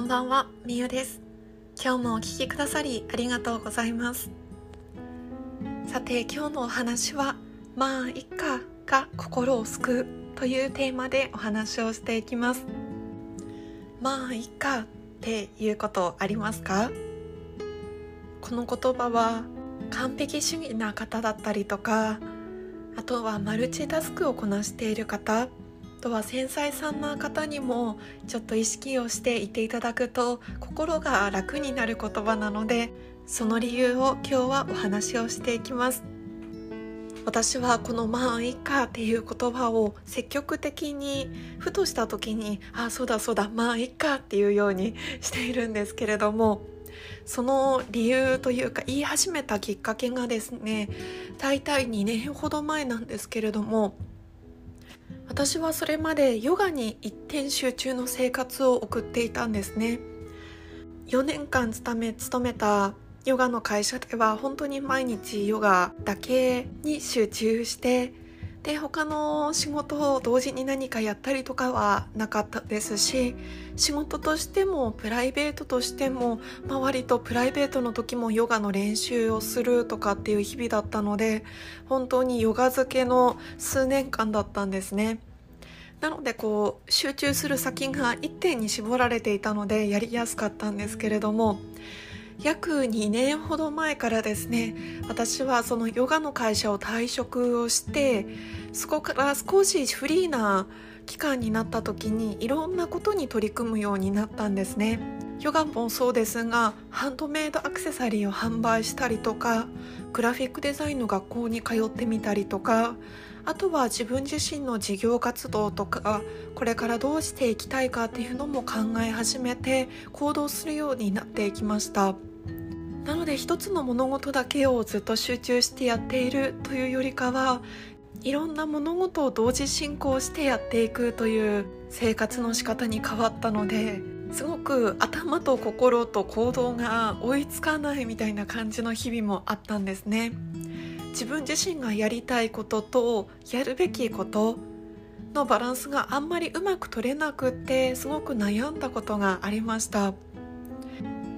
こんばんは、みゆです。今日もお聴きくださりありがとうございます。さて今日のお話はまあいっかが心を救うというテーマでお話をしていきます。まあいっかっていうことありますか？この言葉は完璧主義な方だったりとかあとはマルチタスクをこなしている方とは繊細さんな方にもちょっと意識をしていていただくと心が楽になる言葉なのでその理由を今日はお話をしていきます。私はこの「まあいいか」っていう言葉を積極的にふとした時に「ああそうだそうだまあいいか」っていうようにしているんですけれどもその理由というか言い始めたきっかけがですね大体2年ほど前なんですけれども私はそれまでヨガに一点集中の生活を送っていたんですね。4年間勤め勤めたヨガの会社では本当に毎日ヨガだけに集中してで他の仕事を同時に何かやったりとかはなかったですし仕事としてもプライベートとしても、まあ、割とプライベートの時もヨガの練習をするとかっていう日々だったので本当にヨガ漬けの数年間だったんですね。なのでこう集中する先が一点に絞られていたのでやりやすかったんですけれども約2年ほど前からですね私はそのヨガの会社を退職をしてそこから少しフリーな期間になった時にいろんなことに取り組むようになったんですね。ヨガもそうですがハンドメイドアクセサリーを販売したりとかグラフィックデザインの学校に通ってみたりとかあとは自分自身の事業活動とかこれからどうしていきたいかっていうのも考え始めて行動するようになっていきました。なので一つの物事だけをずっと集中してやっているというよりかはいろんな物事を同時進行してやっていくという生活の仕方に変わったのですごく頭と心と行動が追いつかないみたいな感じの日々もあったんですね。自分自身がやりたいこととやるべきことのバランスがあんまりうまく取れなくってすごく悩んだことがありました。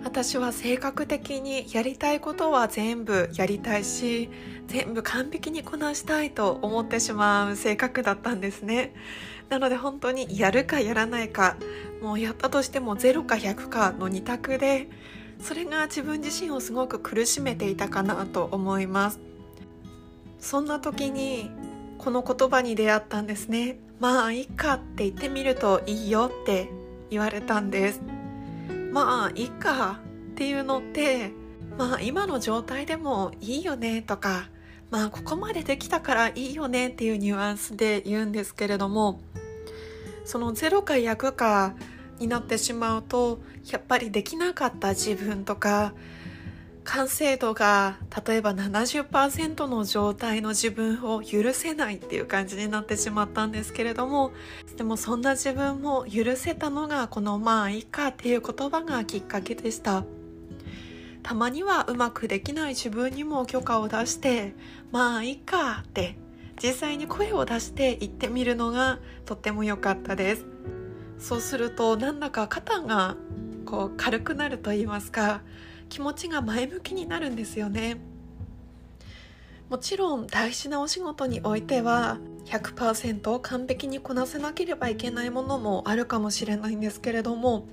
私は性格的にやりたいことは全部やりたいし全部完璧にこなしたいと思ってしまう性格だったんですね。なので本当にやるかやらないかもうやったとしても0か100かの2択でそれが自分自身をすごく苦しめていたかなと思います。そんな時にこの言葉に出会ったんですね。まあいいかって言ってみるといいよって言われたんです。まあいっかっていうのってまあ今の状態でもいいよねとかまあここまでできたからいいよねっていうニュアンスで言うんですけれどもその0か100かになってしまうとやっぱりできなかった自分とか完成度が例えば70%の状態の自分を許せないっていう感じになってしまったんですけれどもでもそんな自分も許せたのがこの「まあいいか」っていう言葉がきっかけでした。たまにはうまくできない自分にも許可を出して「まあいいか」って実際に声を出して言ってみるのがとっても良かったです。そうするとなんだか肩がこう軽くなると言いますか気持ちが前向きになるんですよね。もちろん大事なお仕事においては100%完璧にこなせなければいけないものもあるかもしれないんですけれども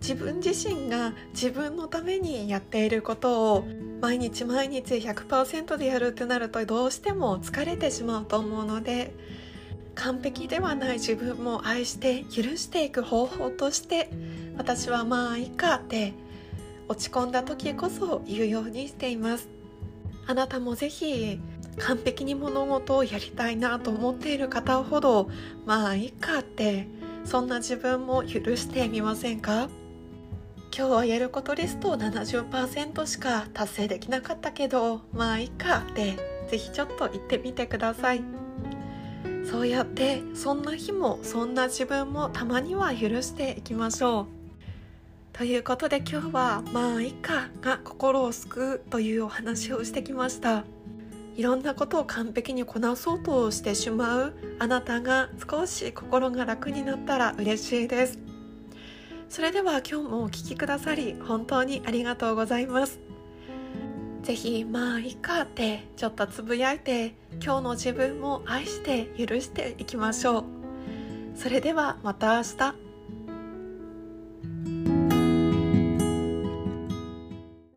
自分自身が自分のためにやっていることを毎日毎日100%でやるってなるとどうしても疲れてしまうと思うので完璧ではない自分も愛して許していく方法として私はまあいいかって落ち込んだ時こそ言うようにしています。あなたもぜひ完璧に物事をやりたいなと思っている方ほどまあいいかってそんな自分も許してみませんか？今日はやることリストを70%しか達成できなかったけどまあいいかってぜひちょっと言ってみてください。そうやってそんな日もそんな自分もたまには許していきましょう。ということで今日は「まあいいか」が心を救うというお話をしてきました。いろんなことを完璧にこなそうとしてしまう。あなたが少し心が楽になったら嬉しいです。それでは今日もお聴きくださり本当にありがとうございます。ぜひまあいいかってちょっとつぶやいて今日の自分も愛して許していきましょう。それではまた明日。